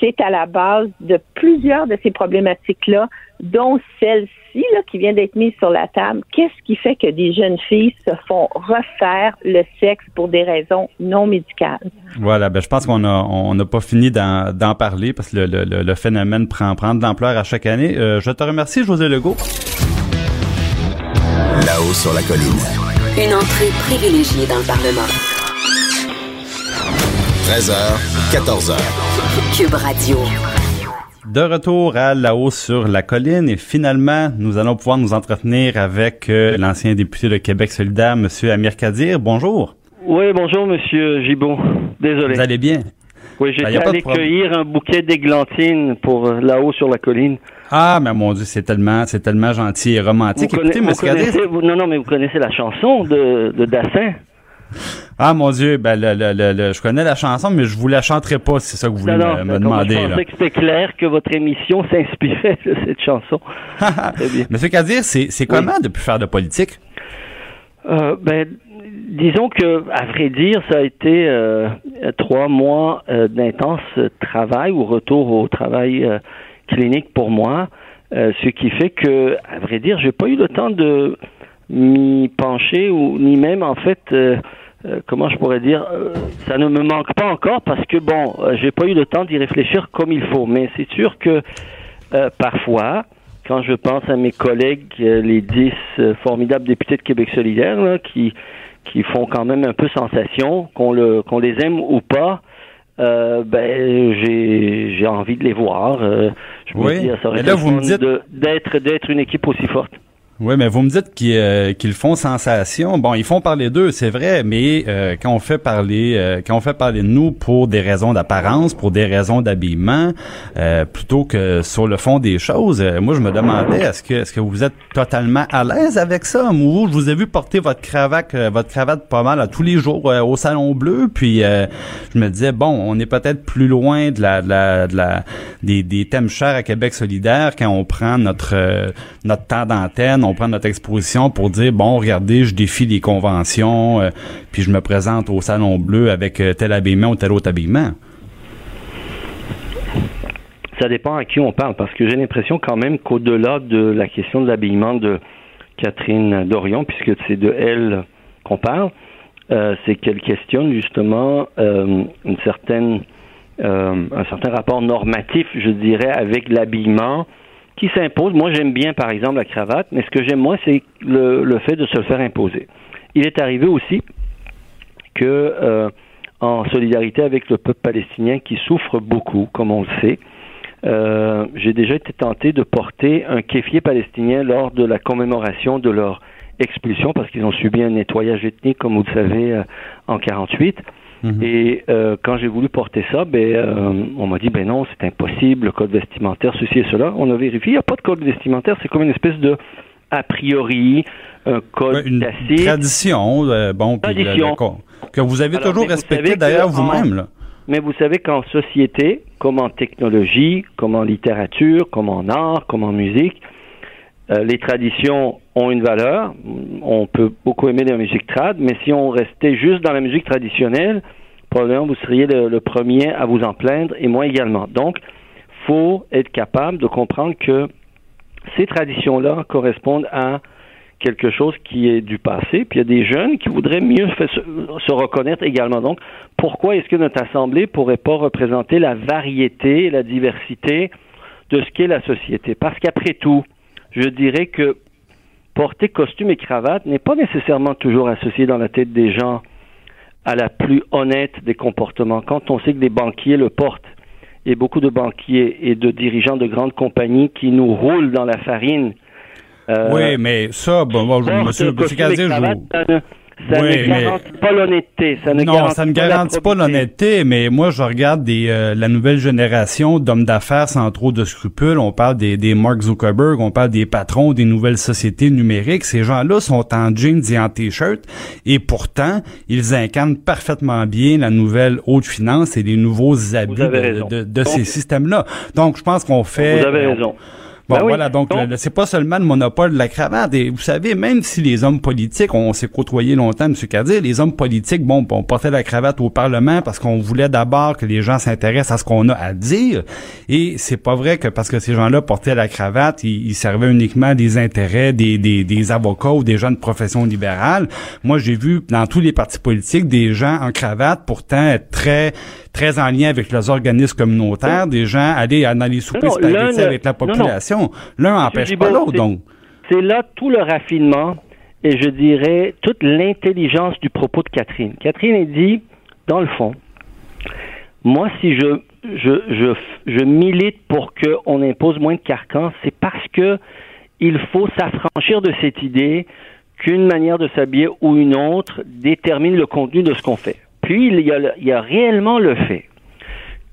c'est à la base de plusieurs de ces problématiques-là, dont celle-ci, là, qui vient d'être mise sur la table. Qu'est-ce qui fait que des jeunes filles se font refaire le sexe pour des raisons non médicales? Voilà, ben je pense qu'on a on n'a pas fini d'en d'en parler parce que le, le- le- le phénomène prend, prend de l'ampleur à chaque année. Euh, je te remercie, José Legault. Là-haut sur la colline. Une entrée privilégiée dans le Parlement. 13h, 14h. Cube Radio. De retour à La hausse sur la colline et finalement, nous allons pouvoir nous entretenir avec euh, l'ancien député de Québec solidaire, Monsieur Amir Kadir. Bonjour. Oui, bonjour, monsieur Gibault. Désolé. Vous allez bien? Oui, Ben, y j'étais allé cueillir un bouquet d'églantines pour euh, là-haut sur la colline. Ah, mais mon Dieu, c'est tellement, c'est tellement gentil et romantique. Vous, Écoutez, vous Monsieur Kadir. vous- non, non, mais vous connaissez la chanson de, de Dassin. Ah, mon Dieu, ben, le, le- le- le- je connais la chanson, mais je vous la chanterai pas, si c'est ça que vous voulez Non, me, demander, je là. que c'était clair que votre émission <laughs> s'inspirait de cette chanson. <laughs> Très bien. Monsieur Kadir, c'est, c'est comment de plus faire de politique? Euh, ben, disons que, à vrai dire, ça a été euh, trois mois euh, d'intense travail ou retour au travail clinique pour moi, ce qui fait que, à vrai dire, j'ai pas eu le temps de m'y pencher ou ni même en fait. Euh, comment je pourrais dire, euh, ça ne me manque pas encore parce que bon, euh, j'ai pas eu le temps d'y réfléchir comme il faut. Mais c'est sûr que parfois, quand je pense à mes collègues, les dix formidables députés de Québec solidaire, là, qui qui font quand même un peu sensation, qu'on le qu'on les aime ou pas, euh, ben j'ai j'ai envie de les voir. Euh, je me Oui. dis, ça aurait là, vous me dites- d'être d'être une équipe aussi forte. Oui, mais vous me dites qu'ils euh, font sensation. Bon, ils font parler d'eux, c'est vrai, mais euh, quand on fait parler, euh, quand on fait parler de nous pour des raisons d'apparence, pour des raisons d'habillement, euh, plutôt que sur le fond des choses, euh, moi je me demandais est-ce que est-ce que vous êtes totalement à l'aise avec ça? Moi, je vous ai vu porter votre cravate, euh, votre cravate pas mal à tous les jours au salon bleu, puis je me disais bon, on est peut-être plus loin de la, de la, de la des, des thèmes chers à Québec solidaire quand on prend notre notre temps d'antenne, on prend notre exposition pour dire bon, regardez, je défie les conventions, euh, puis je me présente au salon bleu avec euh, tel habillement ou tel autre habillement. Ça dépend à qui on parle, parce que j'ai l'impression quand même qu'au-delà de la question de l'habillement de Catherine Dorion, puisque c'est de elle qu'on parle, euh, c'est qu'elle questionne justement euh, une un certain rapport normatif, je dirais, avec l'habillement qui s'impose. Moi, j'aime bien, par exemple, la cravate, mais ce que j'aime moins, c'est le, le fait de se le faire imposer. Il est arrivé aussi que, euh, en solidarité avec le peuple palestinien qui souffre beaucoup, comme on le sait, euh, j'ai déjà été tenté de porter un kéfier palestinien lors de la commémoration de leur expulsion parce qu'ils ont subi un nettoyage ethnique, comme vous le savez, euh, en 48. Et euh, quand j'ai voulu porter ça, ben, euh, on m'a dit ben non, c'est impossible, le code vestimentaire, ceci et cela. On a vérifié, il n'y a pas de code vestimentaire, c'est comme une espèce de a priori, un code Ouais, une tradition, euh, bon, le- le- que vous avez Alors, toujours respecté d'ailleurs vous-même. Mais vous savez qu'en société, comme en technologie, comme en littérature, comme en art, comme en musique, les traditions ont une valeur. On peut beaucoup aimer la musique trad, mais si on restait juste dans la musique traditionnelle, probablement vous seriez le, premier à vous en plaindre et moi également. Donc, faut être capable de comprendre que ces traditions-là correspondent à quelque chose qui est du passé, puis il y a des jeunes qui voudraient mieux se, reconnaître également. Donc, pourquoi est-ce que notre Assemblée pourrait pas représenter la variété, la diversité de ce qu'est la société? Parce qu'après tout, je dirais que porter costume et cravate n'est pas nécessairement toujours associé dans la tête des gens à la plus honnête des comportements. Quand on sait que des banquiers le portent, et beaucoup de banquiers et de dirigeants de grandes compagnies qui nous roulent dans la farine. euh, oui, mais ça, bon, bon, monsieur, monsieur Casier, je vous- ça Oui, ne mais- garantit pas l'honnêteté. Ça ne non, garantit ça ne garantit pas l'honnêteté, mais moi, je regarde des, euh, la nouvelle génération d'hommes d'affaires sans trop de scrupules. On parle des, des Mark Zuckerberg, on parle des patrons des nouvelles sociétés numériques. Ces gens-là sont en jeans et en t-shirt, et pourtant, ils incarnent parfaitement bien la nouvelle haute finance et les nouveaux avez de, de- de Donc- ces systèmes-là. Donc, je pense qu'on fait... Vous avez raison. Bon, Ben oui. voilà, donc, Donc- c'est pas seulement le monopole de la cravate. Et vous savez, même si les hommes politiques, on s'est côtoyé longtemps, M. Kadir, les hommes politiques, bon, on portait la cravate au Parlement parce qu'on voulait d'abord que les gens s'intéressent à ce qu'on a à dire. Et c'est pas vrai que parce que ces gens-là portaient la cravate, ils, ils servaient uniquement des intérêts des, des, des avocats ou des gens de profession libérale. Moi, j'ai vu dans tous les partis politiques des gens en cravate pourtant être très très en lien avec leurs organismes communautaires, des gens aller dans les soupers Non, spaghettis avec la non, non. L'un n'empêche pas l'autre, c'est- donc. C'est là tout le raffinement et je dirais toute l'intelligence du propos de Catherine. Catherine a dit, dans le fond, moi, si je, je, je, je milite pour qu'on impose moins de carcans, c'est parce que il faut s'affranchir de cette idée qu'une manière de s'habiller ou une autre détermine le contenu de ce qu'on fait. Puis, il y, a, il y a réellement le fait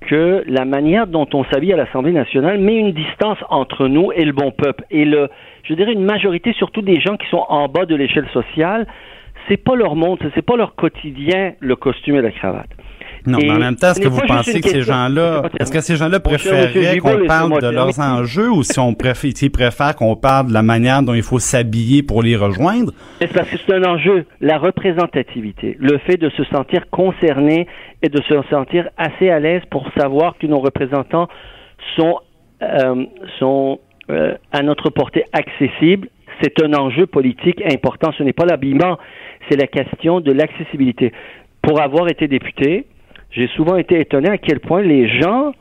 que la manière dont on s'habille à l'Assemblée nationale met une distance entre nous et le bon peuple. Et le, je dirais une majorité, surtout des gens qui sont en bas de l'échelle sociale, c'est pas leur monde, c'est pas leur quotidien, le costume et la cravate. Non, Et mais en même temps, est-ce ce que vous pensez que ces gens-là, est-ce que ces gens-là Gibault, qu'on parle de leurs enjeux ou si on préfère, s'ils préfèrent qu'on parle de la manière dont il faut s'habiller pour les rejoindre? C'est parce que c'est un enjeu, la représentativité, le fait de se sentir concerné et de se sentir assez à l'aise pour savoir que nos représentants sont, euh, sont euh, à notre portée accessibles. C'est un enjeu politique important. Ce n'est pas l'habillement, c'est la question de l'accessibilité. Pour avoir été député, j'ai souvent été étonné à quel point les gens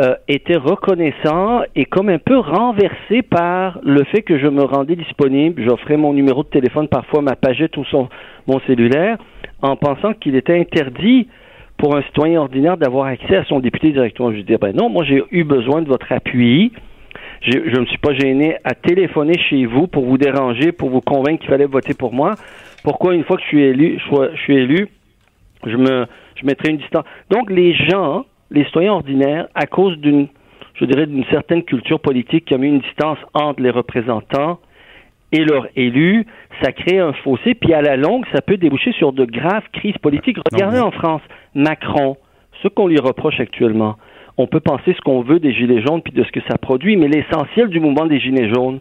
euh, étaient reconnaissants et comme un peu renversés par le fait que je me rendais disponible. J'offrais mon numéro de téléphone, parfois ma pagette ou son, mon cellulaire, en pensant qu'il était interdit pour un citoyen ordinaire d'avoir accès à son député directement. Je dis, ben non, moi j'ai eu besoin de votre appui. Je ne me suis pas gêné à téléphoner chez vous pour vous déranger, pour vous convaincre qu'il fallait voter pour moi. Pourquoi une fois que je suis élu, je, suis élu, je me, je mettrai une distance. Donc les gens, les citoyens ordinaires, à cause d'une, je dirais, d'une certaine culture politique qui a mis une distance entre les représentants et leurs élus, ça crée un fossé, puis à la longue, ça peut déboucher sur de graves crises politiques. Regardez en France, Macron, ce qu'on lui reproche actuellement. On peut penser ce qu'on veut des Gilets jaunes puis de ce que ça produit, mais l'essentiel du mouvement des Gilets jaunes,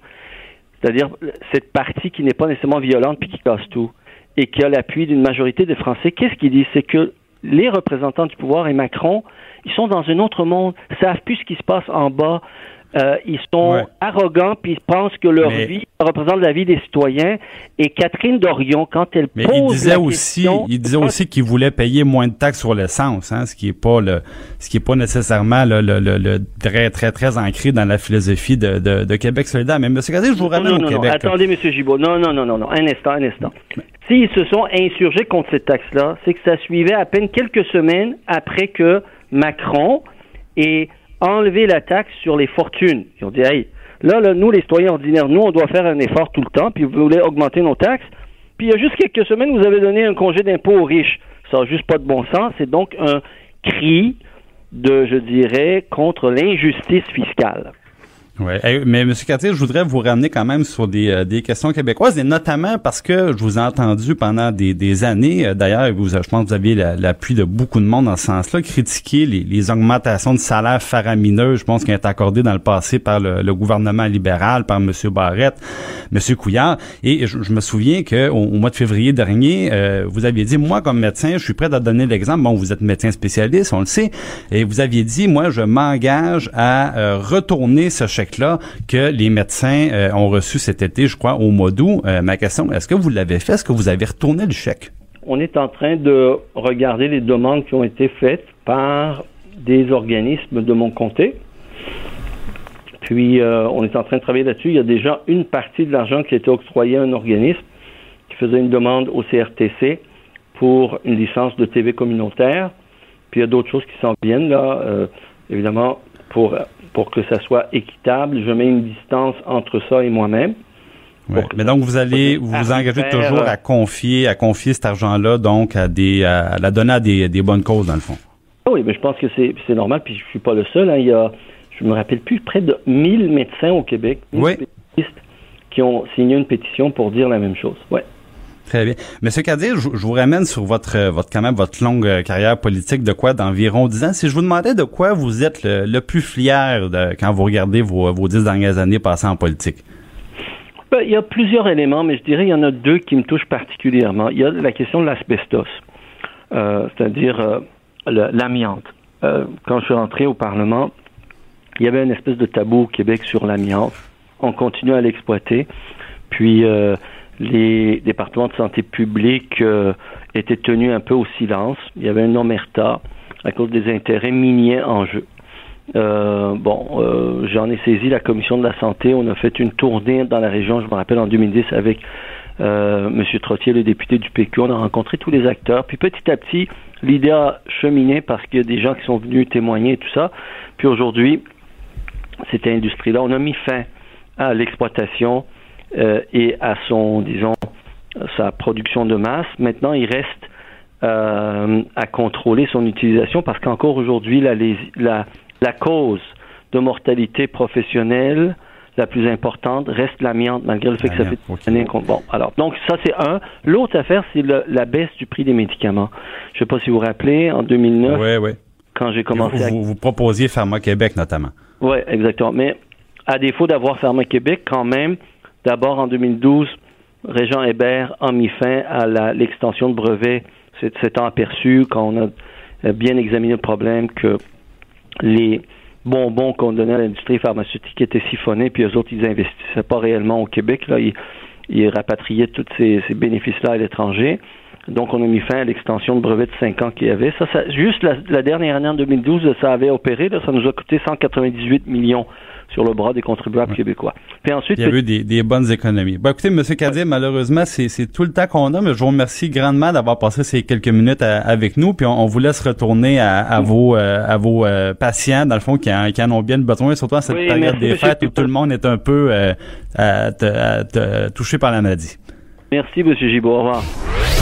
c'est-à-dire cette partie qui n'est pas nécessairement violente puis qui casse tout, et qui a l'appui d'une majorité de Français, qu'est-ce qu'il dit? C'est que les représentants du pouvoir et Macron, ils sont dans un autre monde, savent plus ce qui se passe en bas, euh, ils sont arrogants puis ils pensent que leur vie représente la vie des citoyens. Et Catherine Dorion, quand elle mais pose il disait la aussi, question, il disait aussi qu'il voulait payer moins de taxes sur l'essence, hein, ce qui est pas le, ce qui est pas nécessairement le, le, le, le très très très ancré dans la philosophie de, de, de Québec solidaire. Mais Monsieur Gazé, je vous ramène non, au non, Québec. non, attendez, Monsieur Gibault. Non, non, non, non, non. Un instant, un instant. S'ils se sont insurgés contre cette taxe-là, c'est que ça suivait à peine quelques semaines après que Macron ait enlevé la taxe sur les fortunes. Ils ont dit, hey, là, là, nous, les citoyens ordinaires, nous, on doit faire un effort tout le temps, puis vous voulez augmenter nos taxes. Puis il y a juste quelques semaines, vous avez donné un congé d'impôt aux riches. Ça n'a juste pas de bon sens. C'est donc un cri de, je dirais, contre l'injustice fiscale. Ouais. Mais M. Cartier, je voudrais vous ramener quand même sur des, euh, des questions québécoises, et notamment parce que je vous ai entendu pendant des, des années, euh, d'ailleurs, vous, je pense que vous aviez la- l'appui de beaucoup de monde dans ce sens-là, critiquer les, les augmentations de salaires faramineuses, je pense, qui ont été accordées dans le passé par le, le gouvernement libéral, par M. Barrette, M. Couillard. Et je, je me souviens qu'au au mois de février dernier, euh, vous aviez dit, moi, comme médecin, je suis prêt à donner l'exemple. Bon, vous êtes médecin spécialiste, on le sait. Et vous aviez dit, moi, je m'engage à euh, retourner ce chèque-là que les médecins euh, ont reçu cet été, je crois, au mois d'août. Euh, ma question, est-ce que vous l'avez fait? Est-ce que vous avez retourné le chèque? on est en train de regarder les demandes qui ont été faites par des organismes de mon comté. Puis, euh, on est en train de travailler là-dessus. Il y a déjà une partie de l'argent qui a été octroyé à un organisme qui faisait une demande au CRTC pour une licence de TV communautaire. Puis, il y a d'autres choses qui s'en viennent, là. Évidemment, pour, pour que ça soit équitable, je mets une distance entre ça et moi-même. Ouais. Mais donc vous allez vous vous engagez toujours euh, à confier à confier cet argent-là donc à des à, la donner à des, des bonnes causes dans le fond. Ah Oui, mais je pense que c'est normal, puis je suis pas le seul. hein. Il y a, je me rappelle plus, près de 1000 médecins au Québec, 1000 Oui. qui ont signé une pétition pour dire la même chose. Ouais. Très bien. Monsieur Kadir, je, je vous ramène sur votre euh, votre quand même votre longue euh, carrière politique de quoi d'environ 10 ans. Si je vous demandais de quoi vous êtes le, le plus fier de, quand vous regardez vos vos dix dernières années passées en politique? Ben, il y a plusieurs éléments, mais je dirais il y en a deux qui me touchent particulièrement. Il y a la question de l'asbestos, euh, c'est-à-dire l'amiante. Quand je suis rentré au Parlement, il y avait une espèce de tabou au Québec sur l'amiante. On continue à l'exploiter. Puis euh, les départements de santé publique euh, étaient tenus un peu au silence. Il y avait une omerta à cause des intérêts miniers en jeu. Euh, bon, euh, j'en ai saisi la commission de la santé. On a fait une tournée dans la région, je me rappelle, en 2010 avec M. Trottier, le député du PQ. On a rencontré tous les acteurs. Puis petit à petit, l'idée a cheminé parce qu'il y a des gens qui sont venus témoigner et tout ça. Puis aujourd'hui, cette industrie-là, on a mis fin à l'exploitation et à son, disons, sa production de masse. Maintenant, il reste euh, à contrôler son utilisation parce qu'encore aujourd'hui, la, lés- la, la cause de mortalité professionnelle la plus importante reste l'amiante, malgré le fait que ça fait des années qu'on... Bon, alors, donc ça c'est un. L'autre affaire, c'est la baisse du prix des médicaments. Je ne sais pas si vous vous rappelez, en 2009, Oui, oui. quand j'ai commencé Vous, à vous, vous proposiez Pharma Québec notamment. oui, exactement. Mais à défaut d'avoir Pharma Québec, quand même, d'abord en 2012, Régent Hébert a mis fin à l'extension de brevets. C'est s'étant aperçu, quand on a euh, bien examiné le problème, que les bonbons qu'on donnait à l'industrie pharmaceutique étaient siphonnés, puis eux autres, ils investissaient pas réellement au Québec. Là, ils, rapatriaient tous ces, ces bénéfices-là à l'étranger. Donc, on a mis fin à l'extension de brevet de 5 ans qu'il y avait. Juste la, dernière année, en 2012, ça avait opéré. Ça nous a coûté 198 millions sur le bras des contribuables québécois. Puis ensuite, il y a eu des, des bonnes économies. Bon, écoutez, M. Kadir, malheureusement, c'est tout le temps qu'on a, mais je vous remercie grandement d'avoir passé ces quelques minutes avec nous, puis on, vous laisse retourner à, à vos, euh, à vos euh, patients, dans le fond, qui en, qui en, ont bien besoin, surtout en cette période des fêtes où tout le monde est un peu euh, touché par la maladie. Merci, M. Gibault. Au revoir.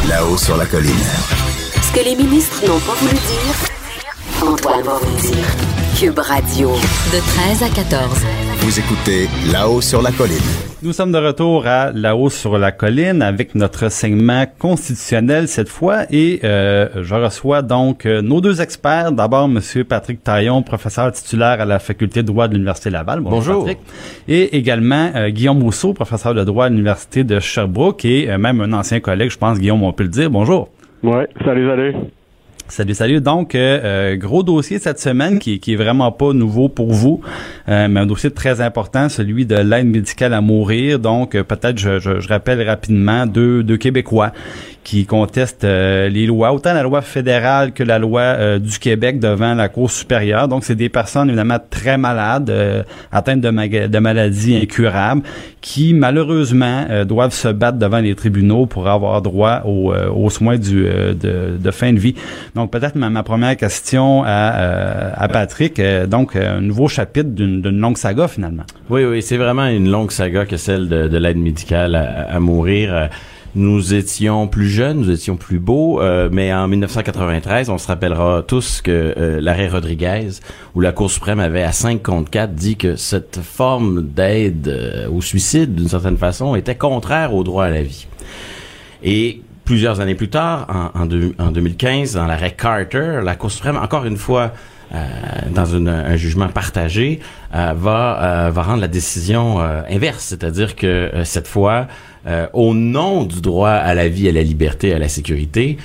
Là-haut sur la colline. Ce que les ministres n'ont pas voulu dire, Antoine va vous dire. Cube Radio. De 13 à 14. Vous écoutez Là-haut sur la colline. Nous sommes de retour à Là-haut sur la colline avec notre segment constitutionnel cette fois et euh, je reçois donc euh, nos deux experts. D'abord, Monsieur Patrick Taillon, professeur titulaire à la faculté de droit de l'Université Laval. Bonjour, Bonjour. Patrick. Et également euh, Guillaume Rousseau, professeur de droit à l'Université de Sherbrooke et euh, même un ancien collègue, je pense, Guillaume, on peut le dire. Bonjour. Ouais, salut, salut. Salut, salut. Donc, euh, euh, gros dossier cette semaine qui, qui est vraiment pas nouveau pour vous, euh, mais un dossier très important, celui de l'aide médicale à mourir. Donc, peut-être, je, je, je, rappelle rapidement deux, deux Québécois qui contestent les lois, autant la loi fédérale que la loi du Québec devant la Cour supérieure. Donc, c'est des personnes évidemment très malades, atteintes de, de maladies incurables, qui malheureusement doivent se battre devant les tribunaux pour avoir droit aux, aux soins du, de, de fin de vie. Donc, peut-être ma, ma, première question à, euh, à Patrick. Euh, donc, un nouveau chapitre d'une longue saga, finalement. Oui, oui, c'est vraiment une longue saga que celle de, de l'aide médicale à, à mourir. Nous étions plus jeunes, nous étions plus beaux, euh, mais en 1993, on se rappellera tous que euh, l'arrêt Rodriguez, où la Cour suprême avait à 5 contre 4 dit que cette forme d'aide euh, au suicide, d'une certaine façon, était contraire au droit à la vie. Et plusieurs années plus tard, en, en, deux, en 2015, dans l'arrêt Carter, la Cour suprême, encore une fois, dans une, un jugement partagé, euh, va, euh, va rendre la décision inverse, c'est-à-dire que cette fois, au nom du droit à la vie, à la liberté, à la sécurité,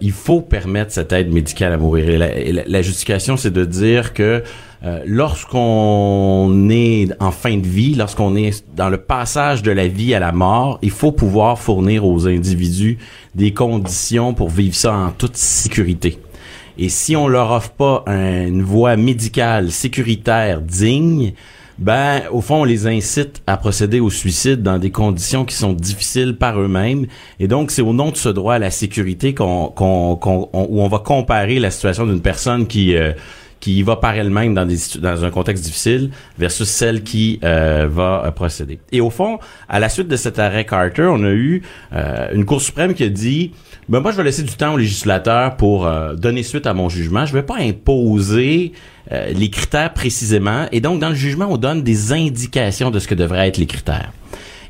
il faut permettre cette aide médicale à mourir. La, et la, la justification, c'est de dire que euh, lorsqu'on est en fin de vie, lorsqu'on est dans le passage de la vie à la mort, il faut pouvoir fournir aux individus des conditions pour vivre ça en toute sécurité. Et si on leur offre pas une voie médicale sécuritaire digne, ben au fond on les incite à procéder au suicide dans des conditions qui sont difficiles par eux-mêmes et donc c'est au nom de ce droit à la sécurité qu'on qu'on où on va comparer la situation d'une personne qui euh, qui y va par elle-même dans, des, dans un contexte difficile versus celle qui euh, va euh, procéder. Et au fond, à la suite de cet arrêt Carter, on a eu euh, une Cour suprême qui a dit ben moi je vais laisser du temps aux législateurs pour euh, donner suite à mon jugement. Je vais pas imposer euh, les critères précisément. Et donc dans le jugement, on donne des indications de ce que devraient être les critères.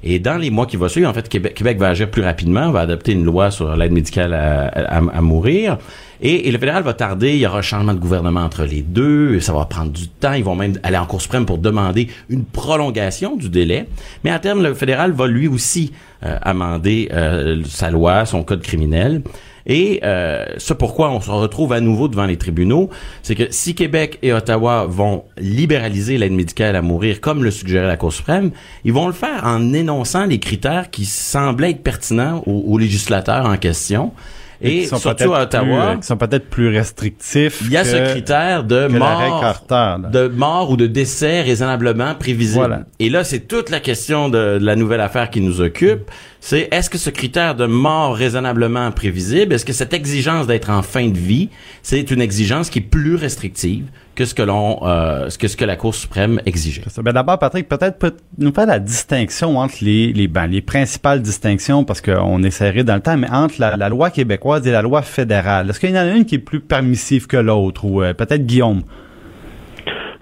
Et dans les mois qui vont suivre, en fait, Québec, Québec va agir plus rapidement, va adopter une loi sur l'aide médicale à, à, à mourir. Et, et, le fédéral va tarder, il y aura un changement de gouvernement entre les deux, ça va prendre du temps, ils vont même aller en Cour suprême pour demander une prolongation du délai. Mais à terme, le fédéral va lui aussi euh, amender euh, sa loi, son code criminel. Et euh, ce pourquoi on se retrouve à nouveau devant les tribunaux, c'est que si Québec et Ottawa vont libéraliser l'aide médicale à mourir comme le suggérait la Cour suprême, ils vont le faire en énonçant les critères qui semblaient être pertinents aux, aux législateurs en question. Et, surtout à Ottawa, plus, qui sont peut-être plus restrictifs. Il y a ce critère de mort, Carter, de mort ou de décès raisonnablement prévisible. Voilà. Et là, c'est toute la question de, de, la nouvelle affaire qui nous occupe. C'est est-ce que ce critère de mort raisonnablement prévisible, est-ce que cette exigence d'être en fin de vie, c'est une exigence qui est plus restrictive que ce que l'on, euh, que ce que la Cour suprême exigeait? Ben d'abord, Patrick, peut-être peut nous faire la distinction entre les les, ben, les principales distinctions, parce qu'on est dans le temps, mais entre la, la loi québécoise et la loi fédérale. Est-ce qu'il y en a une qui est plus permissive que l'autre, ou euh, peut-être Guillaume?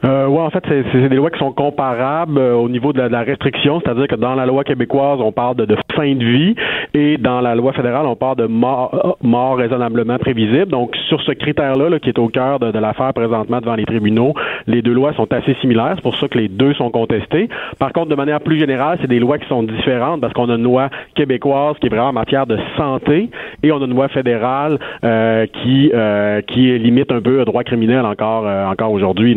Euh, oui, en fait, c'est des lois qui sont comparables euh, au niveau de la, de la restriction, c'est-à-dire que dans la loi québécoise, on parle de, de, fin de vie et dans la loi fédérale, on parle de mort, mort raisonnablement prévisible. Donc, sur ce critère-là, là, qui est au cœur de, de l'affaire présentement devant les tribunaux, les deux lois sont assez similaires. C'est pour ça que les deux sont contestés. Par contre, de manière plus générale, c'est des lois qui sont différentes parce qu'on a une loi québécoise qui est vraiment en matière de santé et on a une loi fédérale euh, qui, euh, qui limite un peu le droit criminel encore, euh, encore aujourd'hui.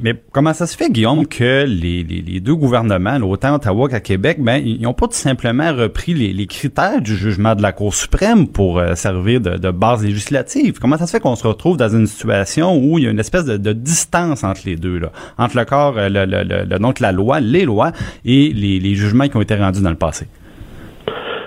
Mais comment ça se fait, Guillaume, que les, les, les deux gouvernements, autant Ottawa qu'à Québec, ben, ils n'ont pas tout simplement repris les, critères du jugement de la Cour suprême pour euh, servir de, base législative? Comment ça se fait qu'on se retrouve dans une situation où il y a une espèce de, distance entre les deux, là, entre le corps, euh, le, le, le, donc la loi, les lois et les jugements qui ont été rendus dans le passé?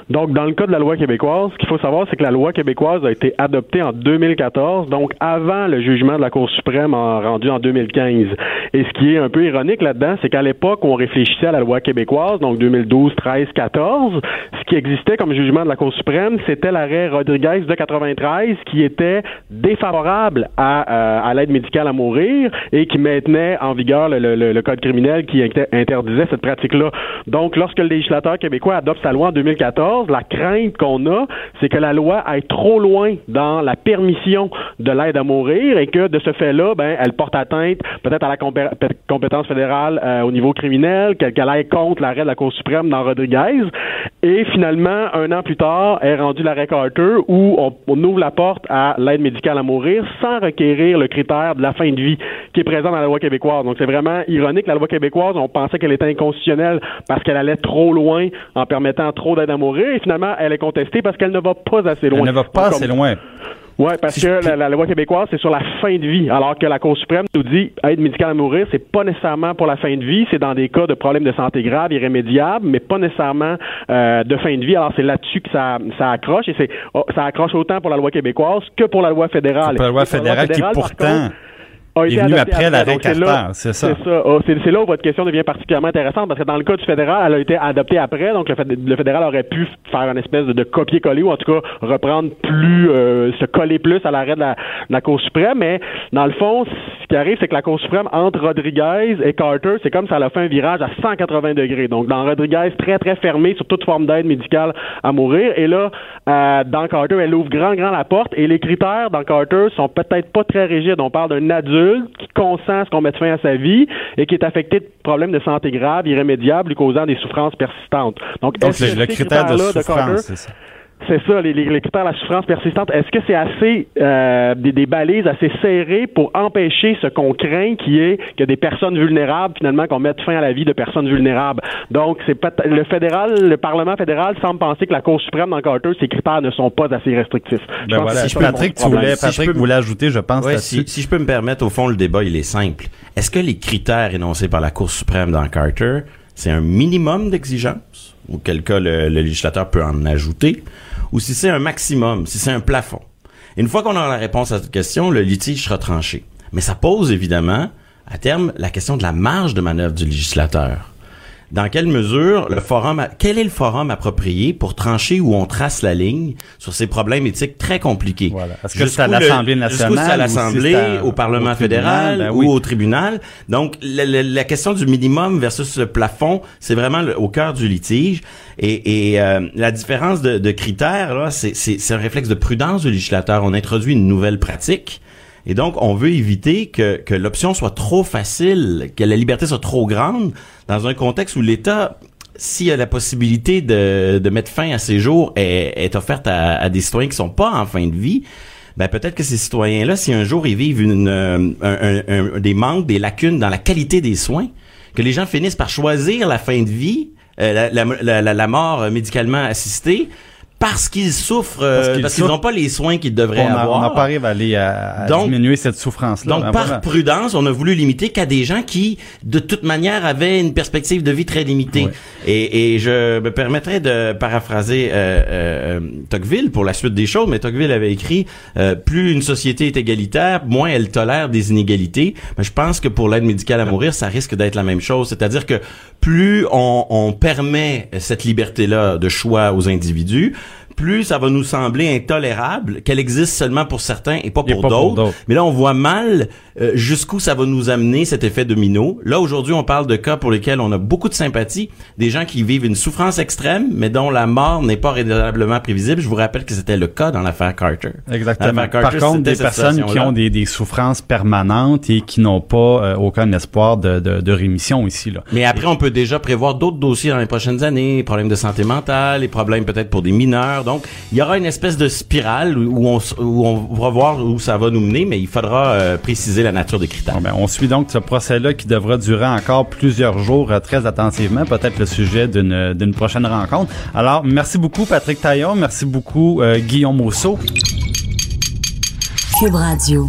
Donc, dans le cas de la loi québécoise, ce qu'il faut savoir, c'est que la loi québécoise a été adoptée en 2014, donc avant le jugement de la Cour suprême en, rendu en 2015. Et ce qui est un peu ironique là-dedans, c'est qu'à l'époque on réfléchissait à la loi québécoise, donc 2012, 13, 14, ce qui existait comme jugement de la Cour suprême, c'était l'arrêt Rodriguez de 93 qui était défavorable à, euh, à l'aide médicale à mourir et qui maintenait en vigueur le, le, le code criminel qui interdisait cette pratique-là. Donc, lorsque le législateur québécois adopte sa loi en 2014, la crainte qu'on a, c'est que la loi aille trop loin dans la permission de l'aide à mourir et que de ce fait-là, ben, elle porte atteinte peut-être à la compétence fédérale euh, au niveau criminel, qu'elle aille contre l'arrêt de la Cour suprême dans Rodriguez. Et finalement, un an plus tard, est rendu l'arrêt Carter où on, on ouvre la porte à l'aide médicale à mourir sans requérir le critère de la fin de vie qui est présent dans la loi québécoise. Donc c'est vraiment ironique. La loi québécoise, on pensait qu'elle était inconstitutionnelle parce qu'elle allait trop loin en permettant trop d'aide à mourir et finalement, elle est contestée parce qu'elle ne va pas assez loin. Elle ne va pas assez loin. Oui, parce que la, loi québécoise, c'est sur la fin de vie, alors que la Cour suprême nous dit aide médicale à mourir, c'est pas nécessairement pour la fin de vie, c'est dans des cas de problèmes de santé graves, irrémédiables, mais pas nécessairement euh, de fin de vie. Alors c'est là-dessus que ça, ça accroche et c'est oh, ça accroche autant pour la loi québécoise que pour la loi fédérale. Pour la loi fédérale, qui pourtant est venu après l'arrêt Carter, c'est ça. C'est ça. Oh, c'est là où votre question devient particulièrement intéressante parce que dans le cas du fédéral, elle a été adoptée après, donc le, fédéral aurait pu faire une espèce de, copier-coller ou en tout cas reprendre plus, euh, se coller plus à l'arrêt de la, Cour suprême. Mais dans le fond, ce qui arrive, c'est que la Cour suprême entre Rodriguez et Carter, c'est comme ça elle a fait un virage à 180 degrés. Donc dans Rodriguez, très très fermé sur toute forme d'aide médicale à mourir. Et là, euh, dans Carter, elle ouvre grand grand la porte et les critères dans Carter sont peut-être pas très rigides. On parle d'un adulte qui consent à ce qu'on mette fin à sa vie et qui est affecté de problèmes de santé graves, irrémédiables, lui causant des souffrances persistantes. Donc, est-ce que le critère de souffrance, c'est ça? C'est ça, les, les, critères de la souffrance persistante. Est-ce que c'est assez euh, des, des, balises assez serrées pour empêcher ce qu'on craint, qui est que des personnes vulnérables, finalement, qu'on mette fin à la vie de personnes vulnérables? Donc, c'est le fédéral, le Parlement fédéral semble penser que la Cour suprême dans Carter, ces critères ne sont pas assez restrictifs. Ben voilà. Si Patrick, tu voulais, Patrick si voulais ajouter, je pense. si, si je peux me permettre, au fond, le débat il est simple. Est-ce que les critères énoncés par la Cour suprême dans Carter, c'est un minimum d'exigence, auquel cas le législateur peut en ajouter? ou si c'est un maximum, si c'est un plafond. une fois qu'on a la réponse à cette question, le litige sera tranché. Mais ça pose évidemment, à terme, la question de la marge de manœuvre du législateur dans quelle mesure le forum, quel est le forum approprié pour trancher où on trace la ligne sur ces problèmes éthiques très compliqués? Voilà. Est-ce que c'est à l'Assemblée nationale, c'est à l'Assemblée, au Parlement fédéral ben ou au tribunal? Donc la, question du minimum versus le plafond, c'est vraiment au cœur du litige. Et, et euh, la différence de, de critères là, c'est un réflexe de prudence du législateur. On introduit une nouvelle pratique et donc, on veut éviter que, que l'option soit trop facile, que la liberté soit trop grande, dans un contexte où l'État, a la possibilité de, de mettre fin à ces jours, est, est offerte à, à, des citoyens qui sont pas en fin de vie, ben peut-être que ces citoyens-là, si un jour ils vivent une, un, un, des manques, des lacunes dans la qualité des soins, que les gens finissent par choisir la fin de vie, euh, la, la, la, mort médicalement assistée, parce qu'ils souffrent, parce qu'ils n'ont pas les soins qu'ils devraient avoir. On n'a pas arrivé à, à, diminuer cette souffrance-là. Donc, ben par prudence, on a voulu limiter qu'à des gens qui, de toute manière, avaient une perspective de vie très limitée. Et, et, je me permettrais de paraphraser euh, euh, Tocqueville pour la suite des choses, mais Tocqueville avait écrit euh, plus une société est égalitaire, moins elle tolère des inégalités. Mais je pense que pour l'aide médicale à mourir, ça risque d'être la même chose. C'est-à-dire que plus on, on permet cette liberté-là de choix aux individus, plus ça va nous sembler intolérable qu'elle existe seulement pour certains et pas pour d'autres. Mais là, on voit mal euh, jusqu'où ça va nous amener cet effet domino. Là, aujourd'hui, on parle de cas pour lesquels on a beaucoup de sympathie, des gens qui vivent une souffrance extrême, mais dont la mort n'est pas raisonnablement prévisible. Je vous rappelle que c'était le cas dans l'affaire Carter. Exactement. Par contre, des personnes qui ont des, des, souffrances permanentes et qui n'ont pas euh, aucun espoir de, de, de, rémission ici. Là. Mais après, on peut déjà prévoir d'autres dossiers dans les prochaines années, problèmes de santé mentale, les problèmes peut-être pour des mineurs. Donc, il y aura une espèce de spirale où on, s- où on va voir où ça va nous mener, mais il faudra euh, préciser la nature des critères. Bon, ben, on suit donc ce procès-là qui devra durer encore plusieurs jours euh, très attentivement, peut-être le sujet d'une d'une prochaine rencontre. Alors, merci beaucoup Patrick Taillon, merci beaucoup euh, Guillaume Mousseau. Cube Radio.